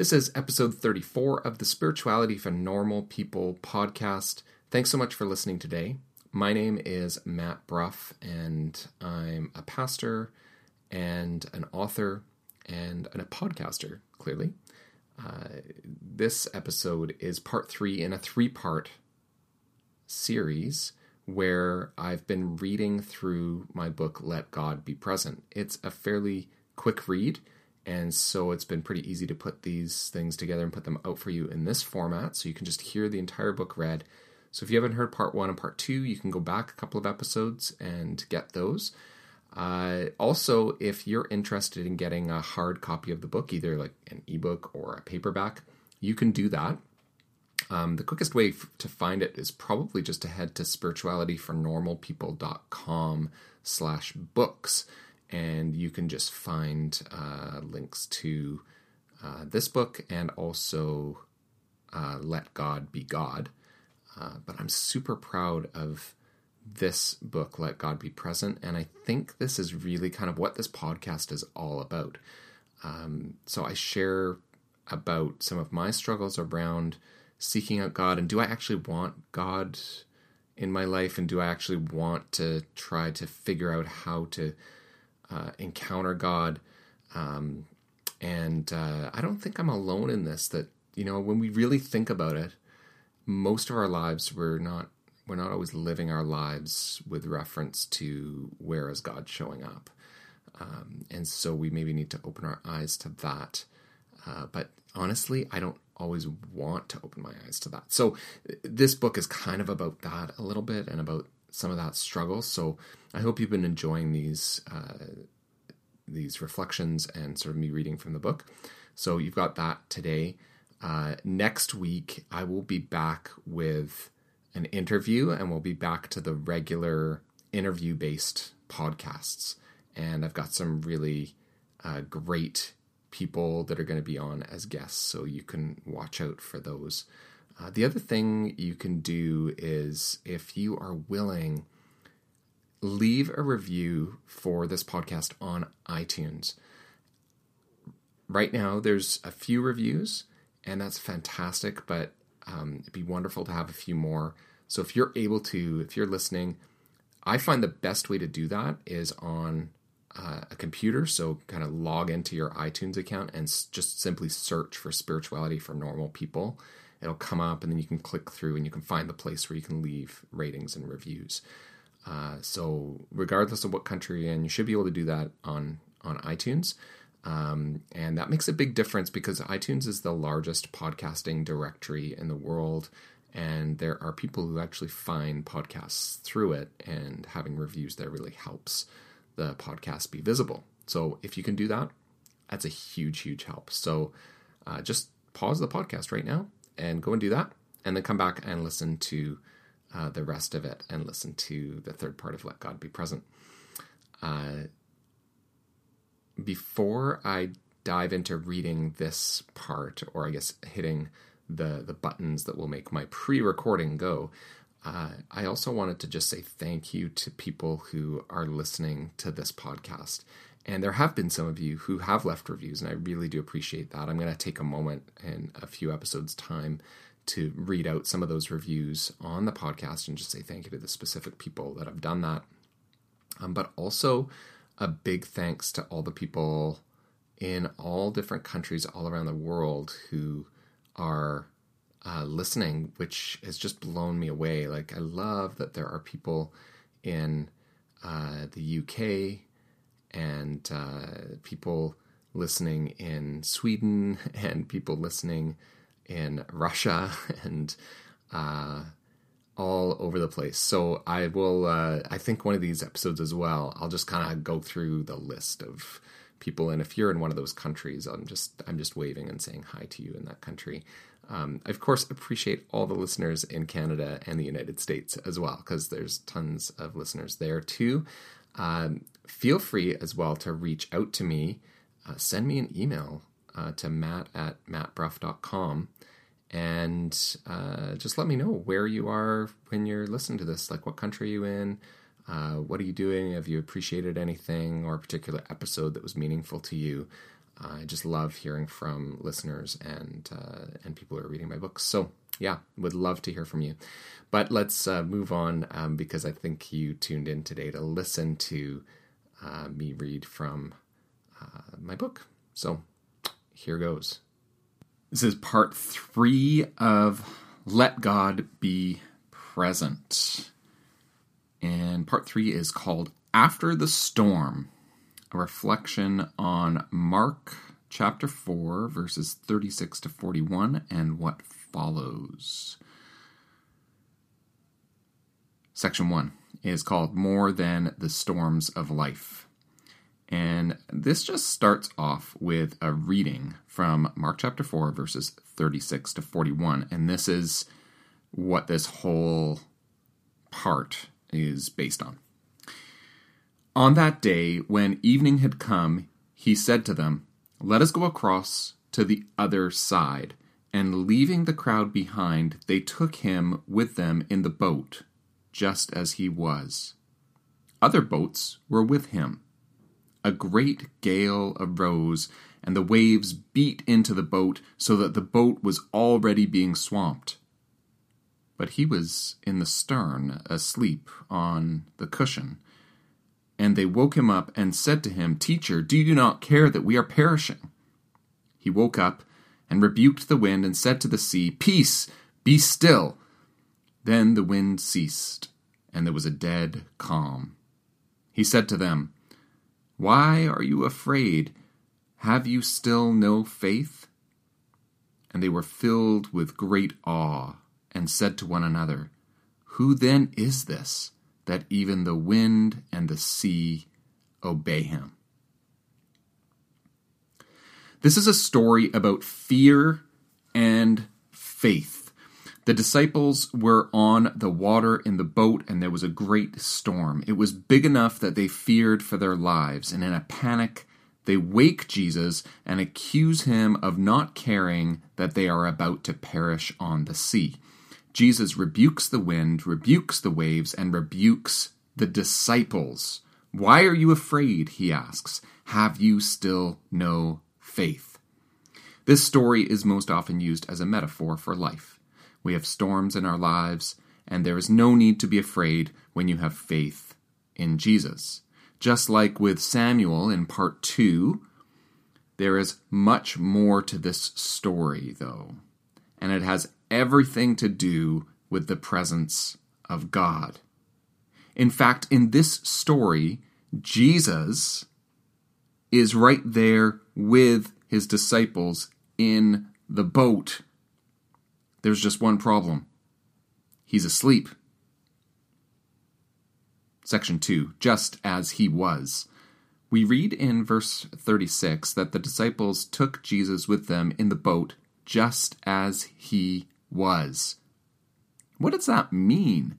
This is episode 34 of the Spirituality for Normal People podcast. Thanks so much for listening today. My name is Matt Bruff, and I'm a pastor and an author and a podcaster, clearly. Uh, this episode is part three in a three part series where I've been reading through my book, Let God Be Present. It's a fairly quick read and so it's been pretty easy to put these things together and put them out for you in this format. So you can just hear the entire book read. So if you haven't heard part one and part two, you can go back a couple of episodes and get those. Uh, also, if you're interested in getting a hard copy of the book, either like an ebook or a paperback, you can do that. Um, the quickest way f- to find it is probably just to head to spiritualityfornormalpeople.com slash books and you can just find uh, links to uh, this book and also uh, Let God Be God. Uh, but I'm super proud of this book, Let God Be Present, and I think this is really kind of what this podcast is all about. Um, so I share about some of my struggles around seeking out God and do I actually want God in my life and do I actually want to try to figure out how to uh, encounter God. Um, and uh, I don't think I'm alone in this. That you know, when we really think about it, most of our lives we're not we're not always living our lives with reference to where is God showing up, um, and so we maybe need to open our eyes to that. Uh, but honestly, I don't always want to open my eyes to that. So this book is kind of about that a little bit and about some of that struggle. So I hope you've been enjoying these uh, these reflections and sort of me reading from the book. So you've got that today. Uh, next week, I will be back with an interview, and we'll be back to the regular interview based podcasts. And I've got some really uh, great people that are going to be on as guests, so you can watch out for those. Uh, the other thing you can do is if you are willing, leave a review for this podcast on iTunes. Right now, there's a few reviews, and that's fantastic, but um, it'd be wonderful to have a few more. So if you're able to, if you're listening, I find the best way to do that is on uh, a computer. So kind of log into your iTunes account and s- just simply search for spirituality for normal people it'll come up and then you can click through and you can find the place where you can leave ratings and reviews. Uh, so regardless of what country you're in, you should be able to do that on on iTunes. Um, and that makes a big difference because iTunes is the largest podcasting directory in the world. And there are people who actually find podcasts through it, and having reviews there really helps the podcast be visible. So if you can do that, that's a huge, huge help. So uh, just pause the podcast right now and go and do that, and then come back and listen to uh, the rest of it and listen to the third part of Let God Be Present. Uh, before I dive into reading this part, or I guess hitting the the buttons that will make my pre-recording go, uh, I also wanted to just say thank you to people who are listening to this podcast. And there have been some of you who have left reviews, and I really do appreciate that. I'm going to take a moment in a few episodes' time to read out some of those reviews on the podcast and just say thank you to the specific people that have done that. Um, but also a big thanks to all the people in all different countries all around the world who are uh, listening, which has just blown me away. Like, I love that there are people in uh, the UK and uh, people listening in Sweden and people listening in Russia and uh, all over the place. So I will, uh, I think one of these episodes as well, I'll just kind of go through the list of people. And if you're in one of those countries, I'm just, I'm just waving and saying hi to you in that country. Um, I, of course, appreciate all the listeners in Canada and the United States as well, because there's tons of listeners there too. Um, feel free as well to reach out to me. Uh, send me an email uh, to matt at mattbruff.com and uh, just let me know where you are when you're listening to this. Like, what country are you in? Uh, what are you doing? Have you appreciated anything or a particular episode that was meaningful to you? I just love hearing from listeners and uh, and people who are reading my books. So yeah, would love to hear from you. But let's uh, move on um, because I think you tuned in today to listen to uh, me read from uh, my book. So here goes. This is part three of Let God Be Present. And part three is called After the Storm, a reflection on Mark chapter 4, verses 36 to 41, and what follows. Section 1 is called More Than the Storms of Life. And this just starts off with a reading from Mark chapter 4, verses 36 to 41. And this is what this whole part is based on. On that day, when evening had come, he said to them, Let us go across to the other side. And leaving the crowd behind, they took him with them in the boat, just as he was. Other boats were with him a great gale arose, and the waves beat into the boat so that the boat was already being swamped. But he was in the stern, asleep on the cushion. And they woke him up and said to him, Teacher, do you not care that we are perishing? He woke up and rebuked the wind and said to the sea, Peace, be still. Then the wind ceased, and there was a dead calm. He said to them, why are you afraid? Have you still no faith? And they were filled with great awe, and said to one another, Who then is this, that even the wind and the sea obey him? This is a story about fear and faith. The disciples were on the water in the boat, and there was a great storm. It was big enough that they feared for their lives, and in a panic, they wake Jesus and accuse him of not caring that they are about to perish on the sea. Jesus rebukes the wind, rebukes the waves, and rebukes the disciples. Why are you afraid? He asks. Have you still no faith? This story is most often used as a metaphor for life. We have storms in our lives, and there is no need to be afraid when you have faith in Jesus. Just like with Samuel in part 2, there is much more to this story, though, and it has everything to do with the presence of God. In fact, in this story, Jesus is right there with his disciples in the boat there's just one problem he's asleep. Section 2 Just as he was. We read in verse 36 that the disciples took Jesus with them in the boat just as he was. What does that mean?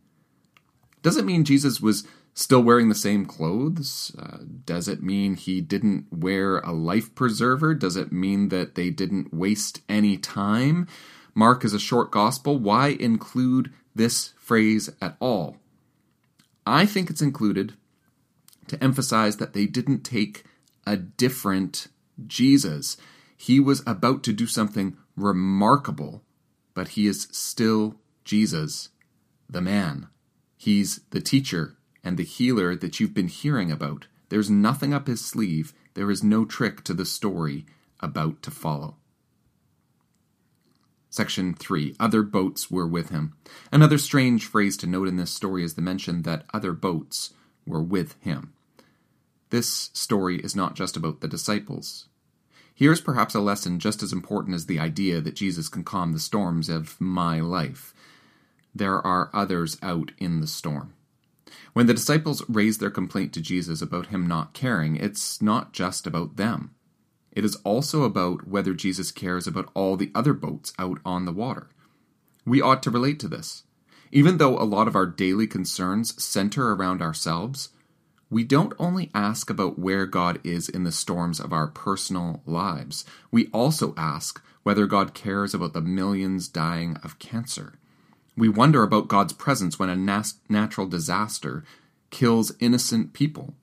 Does it mean Jesus was still wearing the same clothes? Uh, does it mean he didn't wear a life preserver? Does it mean that they didn't waste any time? Mark is a short gospel. Why include this phrase at all? I think it's included to emphasize that they didn't take a different Jesus. He was about to do something remarkable, but he is still Jesus, the man. He's the teacher and the healer that you've been hearing about. There's nothing up his sleeve, there is no trick to the story about to follow. Section 3 Other boats were with him. Another strange phrase to note in this story is the mention that other boats were with him. This story is not just about the disciples. Here's perhaps a lesson just as important as the idea that Jesus can calm the storms of my life. There are others out in the storm. When the disciples raise their complaint to Jesus about him not caring, it's not just about them. It is also about whether Jesus cares about all the other boats out on the water. We ought to relate to this. Even though a lot of our daily concerns center around ourselves, we don't only ask about where God is in the storms of our personal lives, we also ask whether God cares about the millions dying of cancer. We wonder about God's presence when a nas- natural disaster kills innocent people.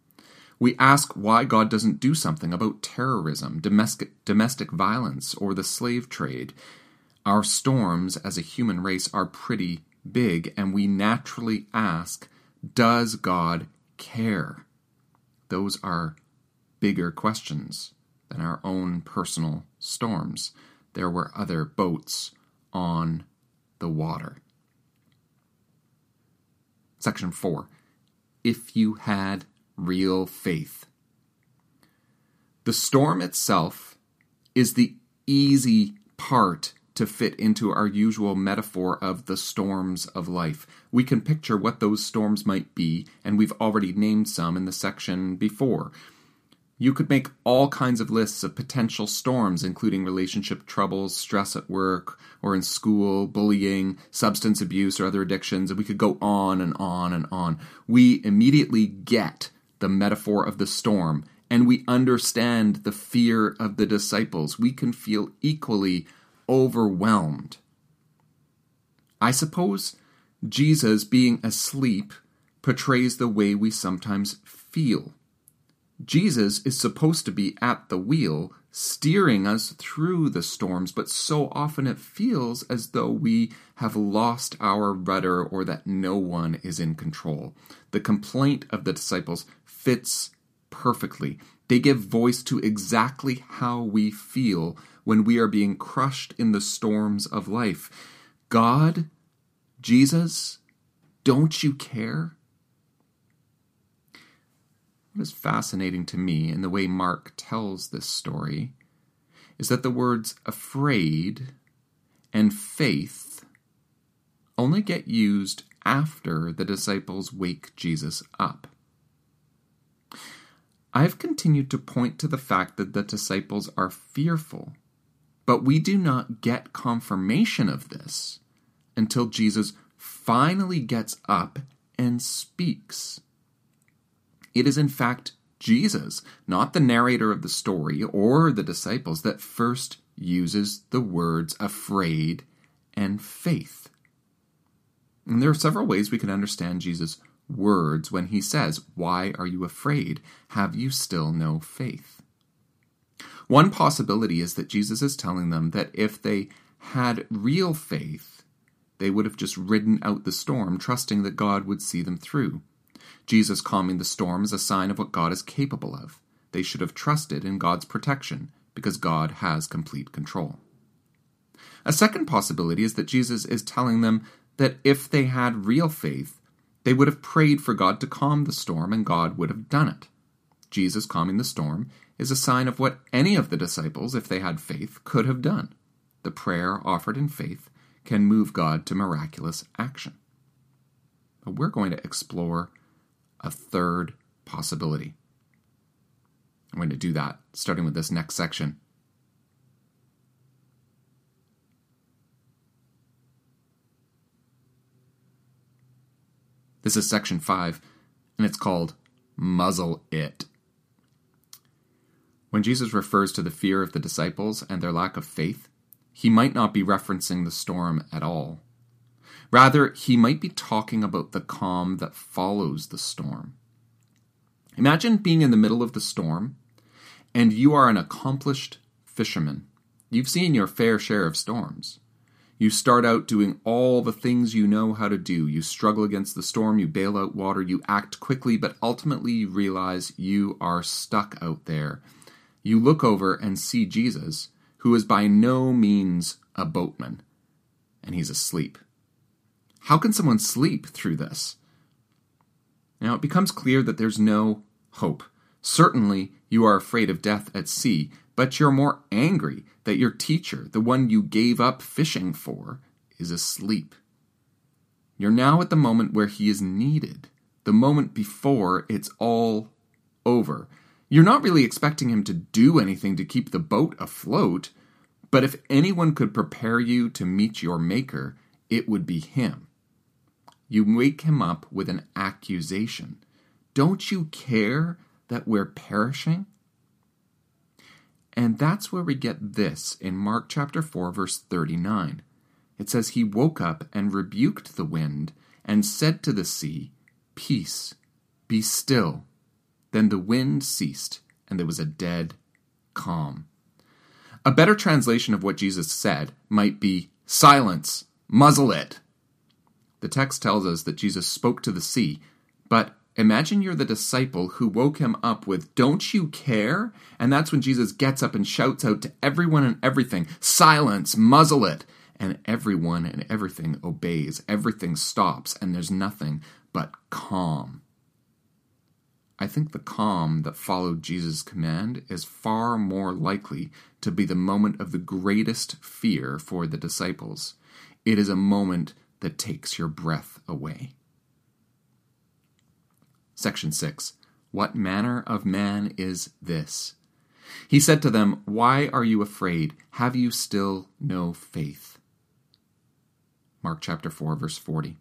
We ask why God doesn't do something about terrorism, domestic, domestic violence, or the slave trade. Our storms as a human race are pretty big, and we naturally ask, Does God care? Those are bigger questions than our own personal storms. There were other boats on the water. Section 4. If you had real faith. The storm itself is the easy part to fit into our usual metaphor of the storms of life. We can picture what those storms might be, and we've already named some in the section before. You could make all kinds of lists of potential storms, including relationship troubles, stress at work or in school, bullying, substance abuse, or other addictions, and we could go on and on and on. We immediately get the metaphor of the storm, and we understand the fear of the disciples. We can feel equally overwhelmed. I suppose Jesus being asleep portrays the way we sometimes feel. Jesus is supposed to be at the wheel, steering us through the storms, but so often it feels as though we have lost our rudder or that no one is in control. The complaint of the disciples fits perfectly. They give voice to exactly how we feel when we are being crushed in the storms of life. God, Jesus, don't you care? What is fascinating to me in the way Mark tells this story is that the words afraid and faith only get used after the disciples wake Jesus up. I've continued to point to the fact that the disciples are fearful but we do not get confirmation of this until Jesus finally gets up and speaks. It is, in fact, Jesus, not the narrator of the story or the disciples, that first uses the words afraid and faith. And there are several ways we can understand Jesus' words when he says, Why are you afraid? Have you still no faith? One possibility is that Jesus is telling them that if they had real faith, they would have just ridden out the storm, trusting that God would see them through. Jesus calming the storm is a sign of what God is capable of. They should have trusted in God's protection, because God has complete control. A second possibility is that Jesus is telling them that if they had real faith, they would have prayed for God to calm the storm and God would have done it. Jesus calming the storm is a sign of what any of the disciples, if they had faith, could have done. The prayer offered in faith can move God to miraculous action. But we're going to explore a third possibility. I'm going to do that starting with this next section. This is section 5, and it's called Muzzle It. When Jesus refers to the fear of the disciples and their lack of faith, he might not be referencing the storm at all. Rather, he might be talking about the calm that follows the storm. Imagine being in the middle of the storm and you are an accomplished fisherman. You've seen your fair share of storms. You start out doing all the things you know how to do. You struggle against the storm, you bail out water, you act quickly, but ultimately you realize you are stuck out there you look over and see Jesus, who is by no means a boatman, and he's asleep. How can someone sleep through this? Now it becomes clear that there's no hope. Certainly, you are afraid of death at sea, but you're more angry that your teacher, the one you gave up fishing for, is asleep. You're now at the moment where he is needed, the moment before it's all over. You're not really expecting him to do anything to keep the boat afloat, but if anyone could prepare you to meet your Maker, it would be him. You wake him up with an accusation. Don't you care that we're perishing? And that's where we get this in Mark chapter 4, verse 39. It says, He woke up and rebuked the wind and said to the sea, Peace, be still. Then the wind ceased, and there was a dead calm. A better translation of what Jesus said might be Silence, muzzle it. The text tells us that Jesus spoke to the sea, but imagine you're the disciple who woke him up with, Don't you care? And that's when Jesus gets up and shouts out to everyone and everything, Silence, muzzle it. And everyone and everything obeys, everything stops, and there's nothing but calm. I think the calm that followed Jesus' command is far more likely to be the moment of the greatest fear for the disciples. It is a moment that takes your breath away. Section 6 What manner of man is this? He said to them, Why are you afraid? Have you still no faith? Mark chapter 4, verse 40.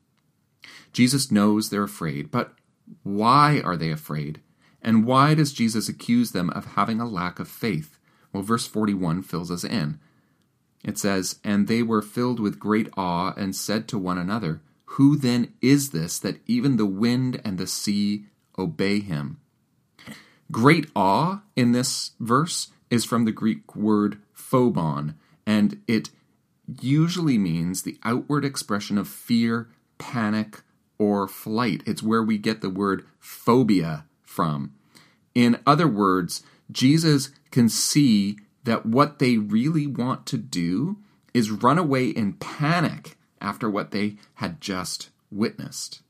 Jesus knows they're afraid, but why are they afraid? And why does Jesus accuse them of having a lack of faith? Well, verse 41 fills us in. It says, And they were filled with great awe and said to one another, Who then is this that even the wind and the sea obey him? Great awe in this verse is from the Greek word phobon, and it usually means the outward expression of fear, panic, or flight. It's where we get the word phobia from. In other words, Jesus can see that what they really want to do is run away in panic after what they had just witnessed.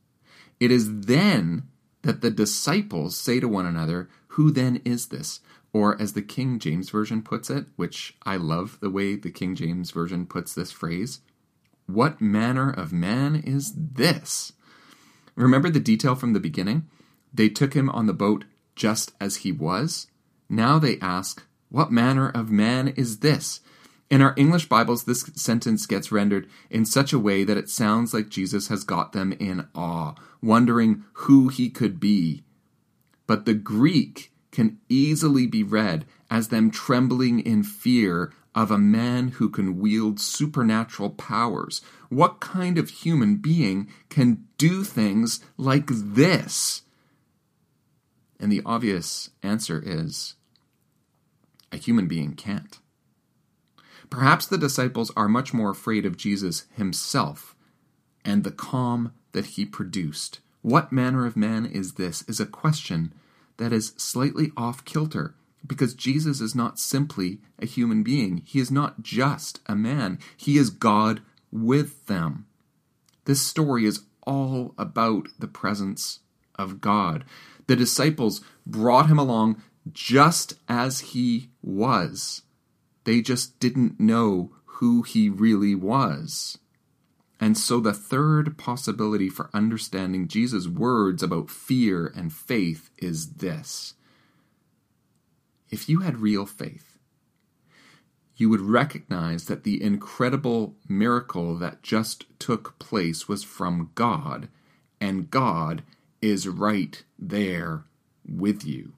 It is then that the disciples say to one another, Who then is this? Or, as the King James Version puts it, which I love the way the King James Version puts this phrase, What manner of man is this? Remember the detail from the beginning? They took him on the boat just as he was. Now they ask, What manner of man is this? In our English Bibles, this sentence gets rendered in such a way that it sounds like Jesus has got them in awe, wondering who he could be. But the Greek can easily be read as them trembling in fear of a man who can wield supernatural powers. What kind of human being can do things like this? And the obvious answer is a human being can't. Perhaps the disciples are much more afraid of Jesus himself and the calm that he produced. What manner of man is this? is a question that is slightly off kilter because Jesus is not simply a human being. He is not just a man. He is God with them. This story is all about the presence of God. The disciples brought him along just as he was. They just didn't know who he really was. And so, the third possibility for understanding Jesus' words about fear and faith is this if you had real faith, you would recognize that the incredible miracle that just took place was from God, and God is right there with you.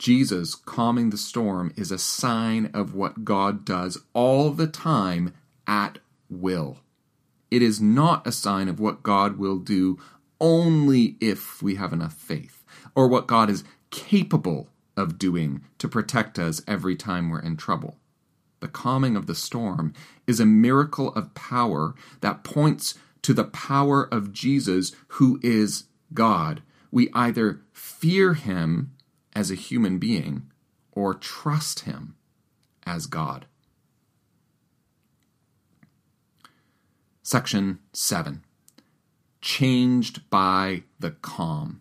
Jesus calming the storm is a sign of what God does all the time at will. It is not a sign of what God will do only if we have enough faith, or what God is capable of doing to protect us every time we're in trouble. The calming of the storm is a miracle of power that points to the power of Jesus, who is God. We either fear him as a human being or trust him as God. Section 7 Changed by the Calm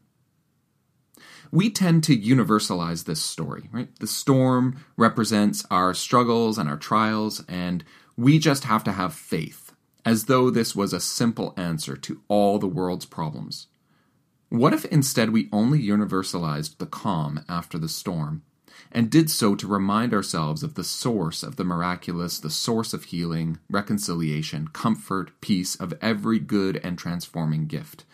we tend to universalize this story, right? The storm represents our struggles and our trials, and we just have to have faith, as though this was a simple answer to all the world's problems. What if instead we only universalized the calm after the storm, and did so to remind ourselves of the source of the miraculous, the source of healing, reconciliation, comfort, peace, of every good and transforming gift?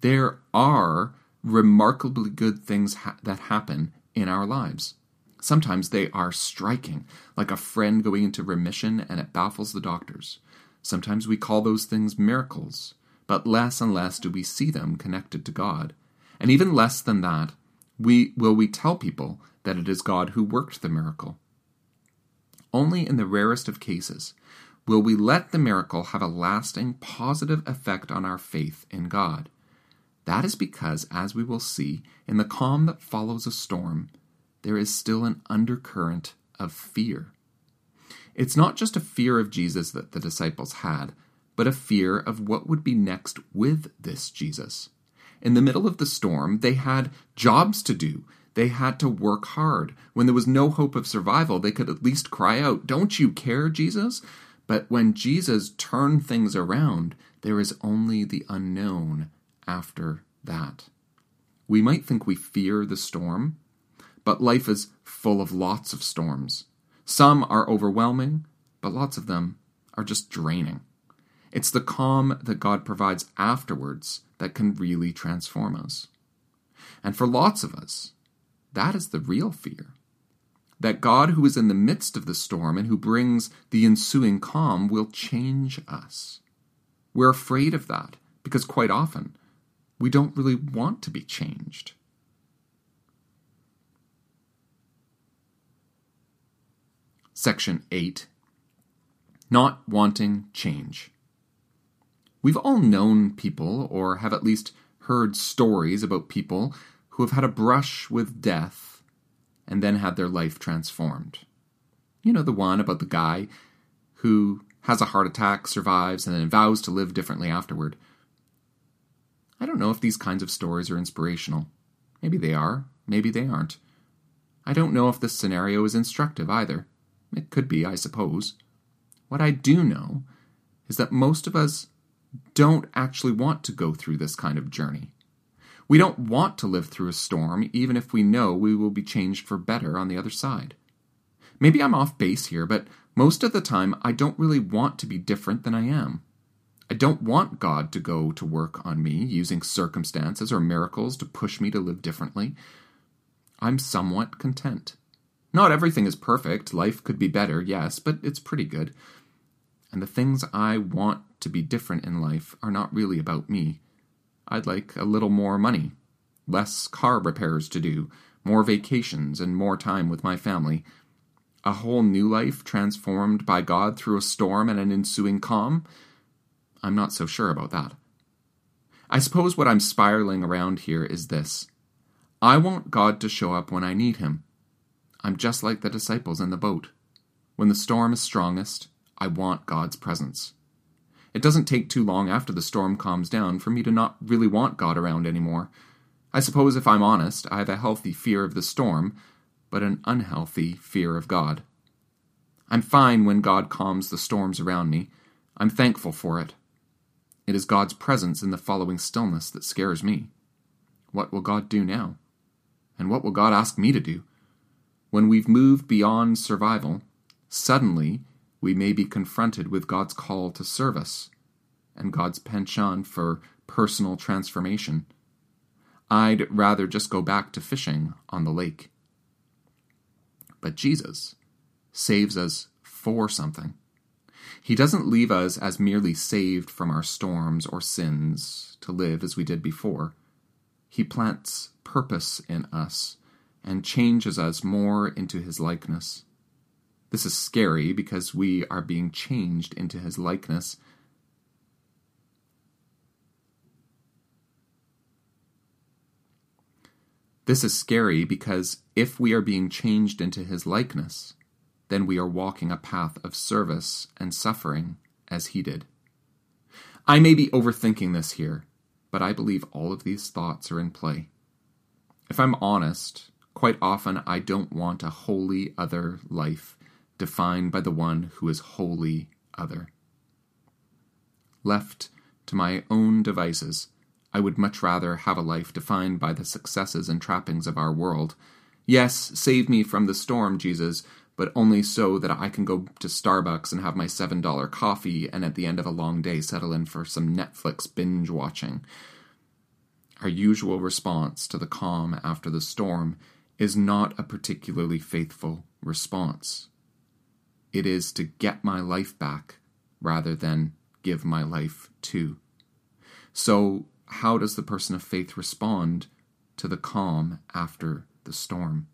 There are remarkably good things ha- that happen in our lives. Sometimes they are striking, like a friend going into remission and it baffles the doctors. Sometimes we call those things miracles, but less and less do we see them connected to God. And even less than that, We, will we tell people that it is God who worked the miracle? Only in the rarest of cases will we let the miracle have a lasting positive effect on our faith in God. That is because, as we will see, in the calm that follows a storm, there is still an undercurrent of fear. It's not just a fear of Jesus that the disciples had, but a fear of what would be next with this Jesus. In the middle of the storm, they had jobs to do. They had to work hard. When there was no hope of survival, they could at least cry out, Don't you care, Jesus? But when Jesus turned things around, there is only the unknown after that. We might think we fear the storm, but life is full of lots of storms. Some are overwhelming, but lots of them are just draining. It's the calm that God provides afterwards that can really transform us. And for lots of us, that is the real fear. That God, who is in the midst of the storm and who brings the ensuing calm, will change us. We're afraid of that because quite often we don't really want to be changed. Section 8 Not Wanting Change. We've all known people, or have at least heard stories about people who have had a brush with death and then had their life transformed. You know, the one about the guy who has a heart attack, survives, and then vows to live differently afterward. I don't know if these kinds of stories are inspirational. Maybe they are, maybe they aren't. I don't know if this scenario is instructive either. It could be, I suppose. What I do know is that most of us don't actually want to go through this kind of journey. We don't want to live through a storm, even if we know we will be changed for better on the other side. Maybe I'm off base here, but most of the time I don't really want to be different than I am. I don't want God to go to work on me using circumstances or miracles to push me to live differently. I'm somewhat content. Not everything is perfect. Life could be better, yes, but it's pretty good. And the things I want to be different in life are not really about me. I'd like a little more money, less car repairs to do, more vacations, and more time with my family. A whole new life transformed by God through a storm and an ensuing calm? I'm not so sure about that. I suppose what I'm spiraling around here is this I want God to show up when I need Him. I'm just like the disciples in the boat. When the storm is strongest, I want God's presence. It doesn't take too long after the storm calms down for me to not really want God around anymore. I suppose if I'm honest, I have a healthy fear of the storm, but an unhealthy fear of God. I'm fine when God calms the storms around me. I'm thankful for it. It is God's presence in the following stillness that scares me. What will God do now? And what will God ask me to do? When we've moved beyond survival, suddenly we may be confronted with God's call to service and God's penchant for personal transformation. I'd rather just go back to fishing on the lake. But Jesus saves us for something. He doesn't leave us as merely saved from our storms or sins to live as we did before. He plants purpose in us and changes us more into his likeness. This is scary because we are being changed into his likeness. This is scary because if we are being changed into his likeness, then we are walking a path of service and suffering as he did. I may be overthinking this here, but I believe all of these thoughts are in play. If I'm honest, quite often I don't want a wholly other life defined by the one who is wholly other. Left to my own devices, I would much rather have a life defined by the successes and trappings of our world. Yes, save me from the storm, Jesus, but only so that I can go to Starbucks and have my $7 coffee and at the end of a long day settle in for some Netflix binge watching. Our usual response to the calm after the storm is not a particularly faithful response. It is to get my life back rather than give my life to. So, how does the person of faith respond to the calm after the storm.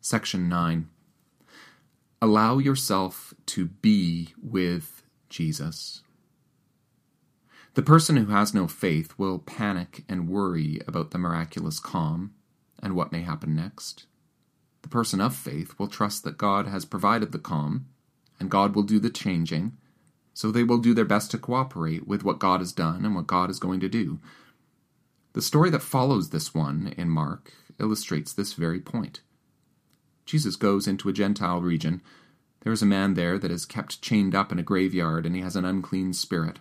Section 9 Allow yourself to be with Jesus. The person who has no faith will panic and worry about the miraculous calm and what may happen next. The person of faith will trust that God has provided the calm and God will do the changing, so they will do their best to cooperate with what God has done and what God is going to do. The story that follows this one in Mark illustrates this very point. Jesus goes into a Gentile region. There is a man there that is kept chained up in a graveyard, and he has an unclean spirit.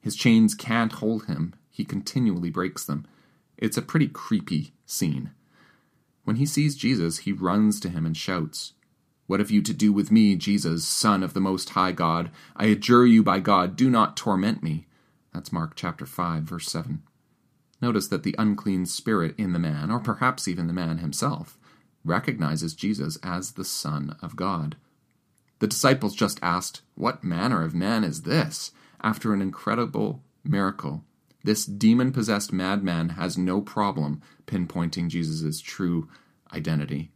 His chains can't hold him, he continually breaks them. It's a pretty creepy scene. When he sees Jesus, he runs to him and shouts, What have you to do with me, Jesus, Son of the Most High God? I adjure you by God, do not torment me. That's Mark chapter 5, verse 7. Notice that the unclean spirit in the man, or perhaps even the man himself, recognizes Jesus as the Son of God. The disciples just asked, What manner of man is this? After an incredible miracle, this demon possessed madman has no problem pinpointing Jesus' true identity.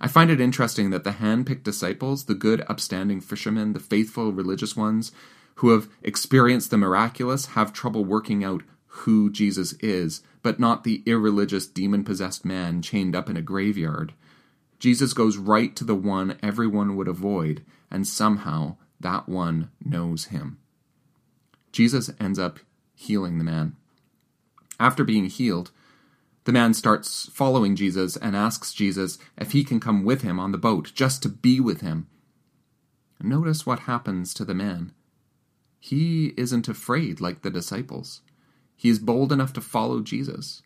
I find it interesting that the hand picked disciples, the good, upstanding fishermen, the faithful religious ones who have experienced the miraculous, have trouble working out who Jesus is, but not the irreligious, demon possessed man chained up in a graveyard. Jesus goes right to the one everyone would avoid, and somehow that one knows him. Jesus ends up healing the man. After being healed, the man starts following Jesus and asks Jesus if he can come with him on the boat, just to be with him. Notice what happens to the man. He isn't afraid like the disciples. He is bold enough to follow Jesus.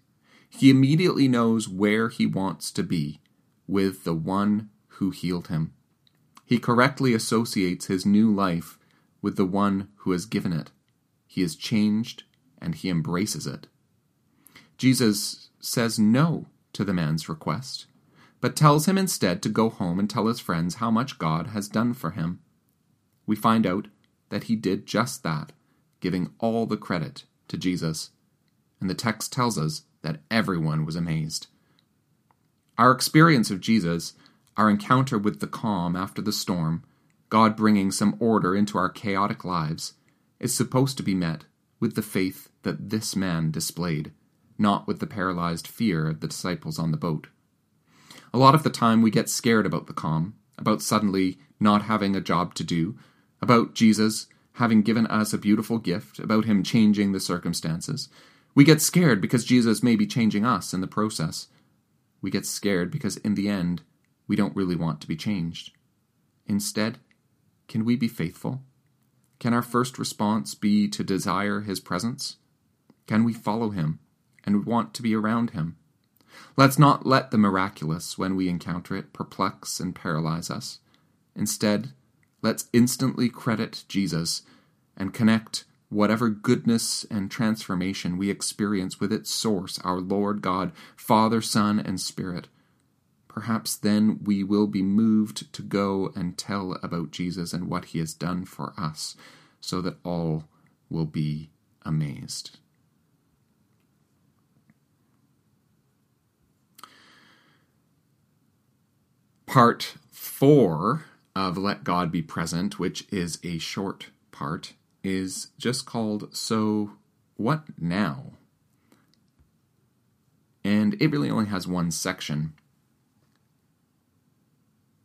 He immediately knows where he wants to be, with the one who healed him. He correctly associates his new life with the one who has given it. He is changed and he embraces it. Jesus says no to the man's request, but tells him instead to go home and tell his friends how much God has done for him. We find out that he did just that, giving all the credit to Jesus. And the text tells us that everyone was amazed. Our experience of Jesus, our encounter with the calm after the storm, God bringing some order into our chaotic lives, is supposed to be met with the faith that this man displayed, not with the paralyzed fear of the disciples on the boat. A lot of the time we get scared about the calm, about suddenly not having a job to do, about Jesus having given us a beautiful gift, about him changing the circumstances. We get scared because Jesus may be changing us in the process. We get scared because in the end, we don't really want to be changed. Instead, can we be faithful? Can our first response be to desire his presence? Can we follow him and want to be around him? Let's not let the miraculous, when we encounter it, perplex and paralyze us. Instead, let's instantly credit Jesus and connect whatever goodness and transformation we experience with its source, our Lord God, Father, Son, and Spirit. Perhaps then we will be moved to go and tell about Jesus and what he has done for us, so that all will be amazed. Part 4 of Let God Be Present, which is a short part, is just called So What Now? And it really only has one section.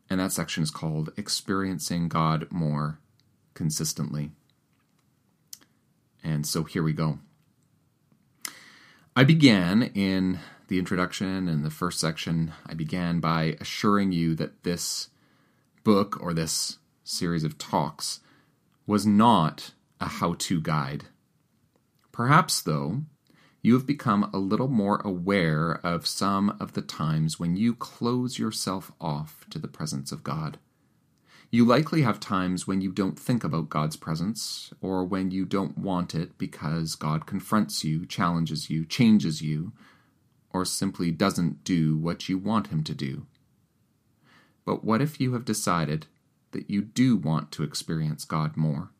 And that section is called Experiencing God More Consistently. And so here we go. I began in the introduction and the first section, I began by assuring you that this book or this series of talks was not a how to guide. Perhaps, though, you have become a little more aware of some of the times when you close yourself off to the presence of God. You likely have times when you don't think about God's presence, or when you don't want it because God confronts you, challenges you, changes you, or simply doesn't do what you want Him to do. But what if you have decided that you do want to experience God more?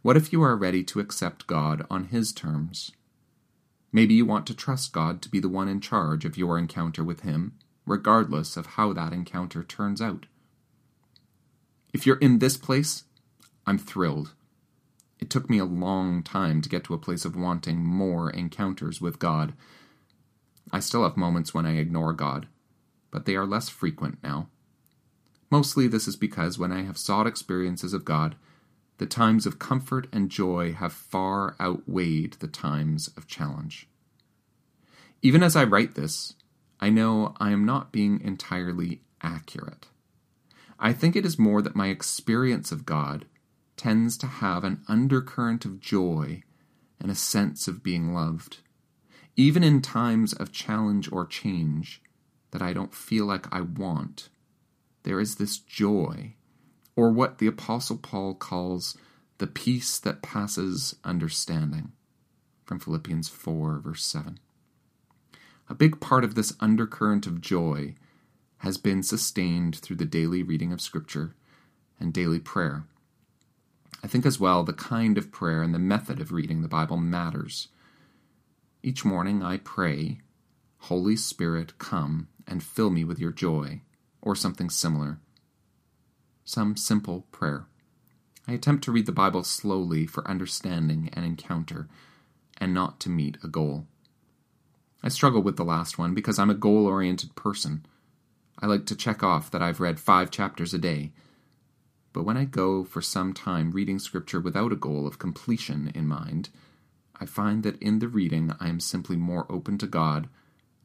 What if you are ready to accept God on His terms? Maybe you want to trust God to be the one in charge of your encounter with Him, regardless of how that encounter turns out. If you're in this place, I'm thrilled. It took me a long time to get to a place of wanting more encounters with God. I still have moments when I ignore God, but they are less frequent now. Mostly this is because when I have sought experiences of God, the times of comfort and joy have far outweighed the times of challenge. Even as I write this, I know I am not being entirely accurate. I think it is more that my experience of God tends to have an undercurrent of joy and a sense of being loved. Even in times of challenge or change that I don't feel like I want, there is this joy, or what the Apostle Paul calls the peace that passes understanding, from Philippians 4, verse 7. A big part of this undercurrent of joy has been sustained through the daily reading of Scripture and daily prayer. I think as well the kind of prayer and the method of reading the Bible matters. Each morning I pray, Holy Spirit, come and fill me with your joy, or something similar. Some simple prayer. I attempt to read the Bible slowly for understanding and encounter, and not to meet a goal. I struggle with the last one because I'm a goal oriented person. I like to check off that I've read five chapters a day but when I go for some time reading Scripture without a goal of completion in mind, I find that in the reading I am simply more open to God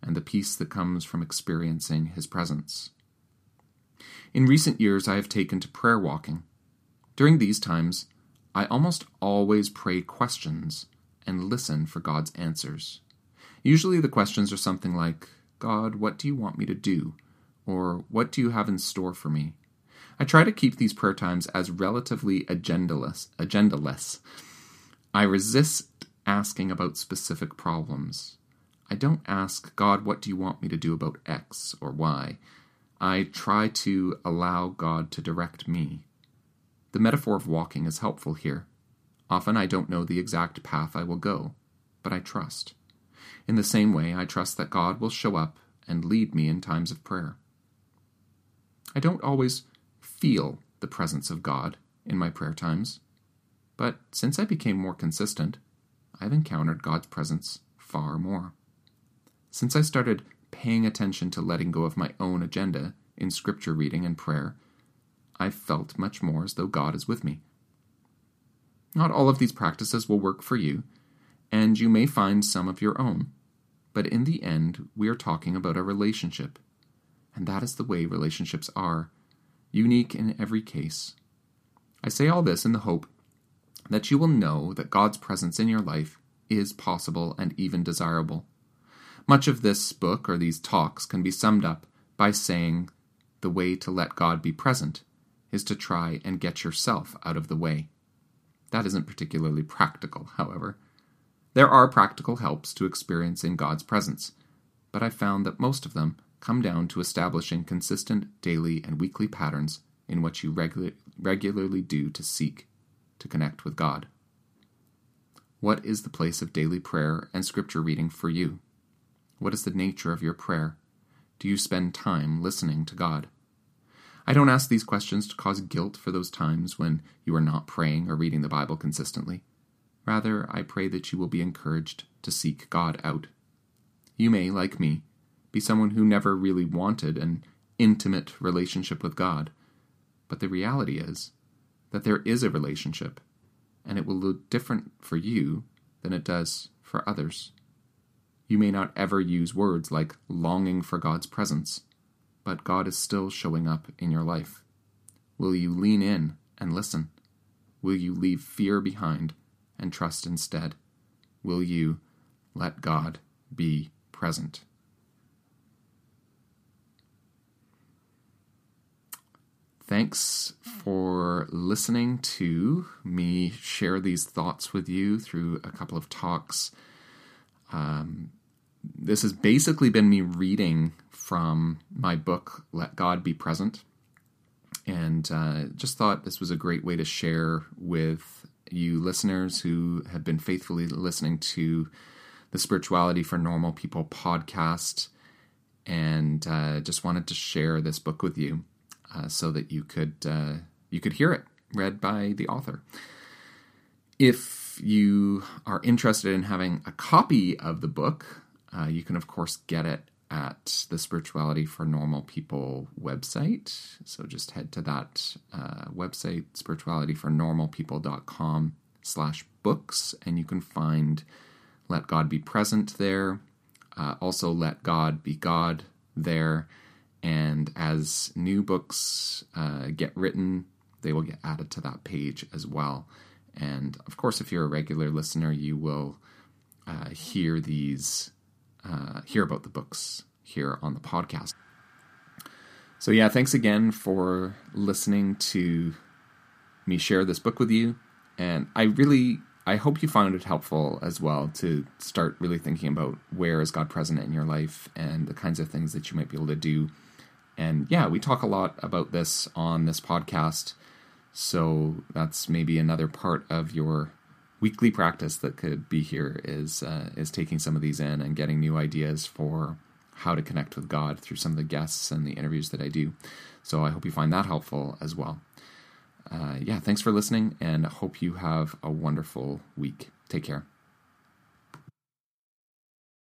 and the peace that comes from experiencing His presence. In recent years, I have taken to prayer walking. During these times, I almost always pray questions and listen for God's answers. Usually, the questions are something like, God, what do you want me to do? Or, what do you have in store for me? I try to keep these prayer times as relatively agendaless. agendaless. I resist asking about specific problems. I don't ask, God, what do you want me to do about X or Y? I try to allow God to direct me. The metaphor of walking is helpful here. Often I don't know the exact path I will go, but I trust. In the same way, I trust that God will show up and lead me in times of prayer. I don't always feel the presence of God in my prayer times, but since I became more consistent, I've encountered God's presence far more. Since I started paying attention to letting go of my own agenda in scripture reading and prayer, I've felt much more as though God is with me. Not all of these practices will work for you, and you may find some of your own, but in the end, we are talking about a relationship, and that is the way relationships are unique in every case. I say all this in the hope that you will know that God's presence in your life is possible and even desirable. Much of this book or these talks can be summed up by saying the way to let God be present is to try and get yourself out of the way. That isn't particularly practical, however. There are practical helps to experiencing God's presence, but I found that most of them come down to establishing consistent daily and weekly patterns in what you regu- regularly do to seek to connect with God. What is the place of daily prayer and scripture reading for you? What is the nature of your prayer? Do you spend time listening to God? I don't ask these questions to cause guilt for those times when you are not praying or reading the Bible consistently. Rather, I pray that you will be encouraged to seek God out. You may, like me, be someone who never really wanted an intimate relationship with God. But the reality is that there is a relationship, and it will look different for you than it does for others. You may not ever use words like longing for God's presence, but God is still showing up in your life. Will you lean in and listen? Will you leave fear behind and trust instead? Will you let God be present? Thanks for listening to me share these thoughts with you through a couple of talks. Um, this has basically been me reading from my book, Let God Be Present. And uh, just thought this was a great way to share with you listeners who have been faithfully listening to the Spirituality for Normal People podcast, and uh, just wanted to share this book with you uh, so that you could uh, you could hear it read by the author. If you are interested in having a copy of the book, uh, you can of course get it at the Spirituality for Normal People website. So just head to that uh, website, spiritualityfornormalpeople.com slash books, and you can find Let God Be Present there. Uh, also, Let God Be God there. And as new books uh, get written, they will get added to that page as well. And of course, if you're a regular listener, you will uh, hear these uh, hear about the books here on the podcast. So, yeah, thanks again for listening to me share this book with you. And I really, I hope you found it helpful as well to start really thinking about where is God present in your life and the kinds of things that you might be able to do. And yeah, we talk a lot about this on this podcast. So that's maybe another part of your weekly practice that could be here is uh, is taking some of these in and getting new ideas for how to connect with God through some of the guests and the interviews that I do. So I hope you find that helpful as well. Uh, yeah, thanks for listening, and hope you have a wonderful week. Take care.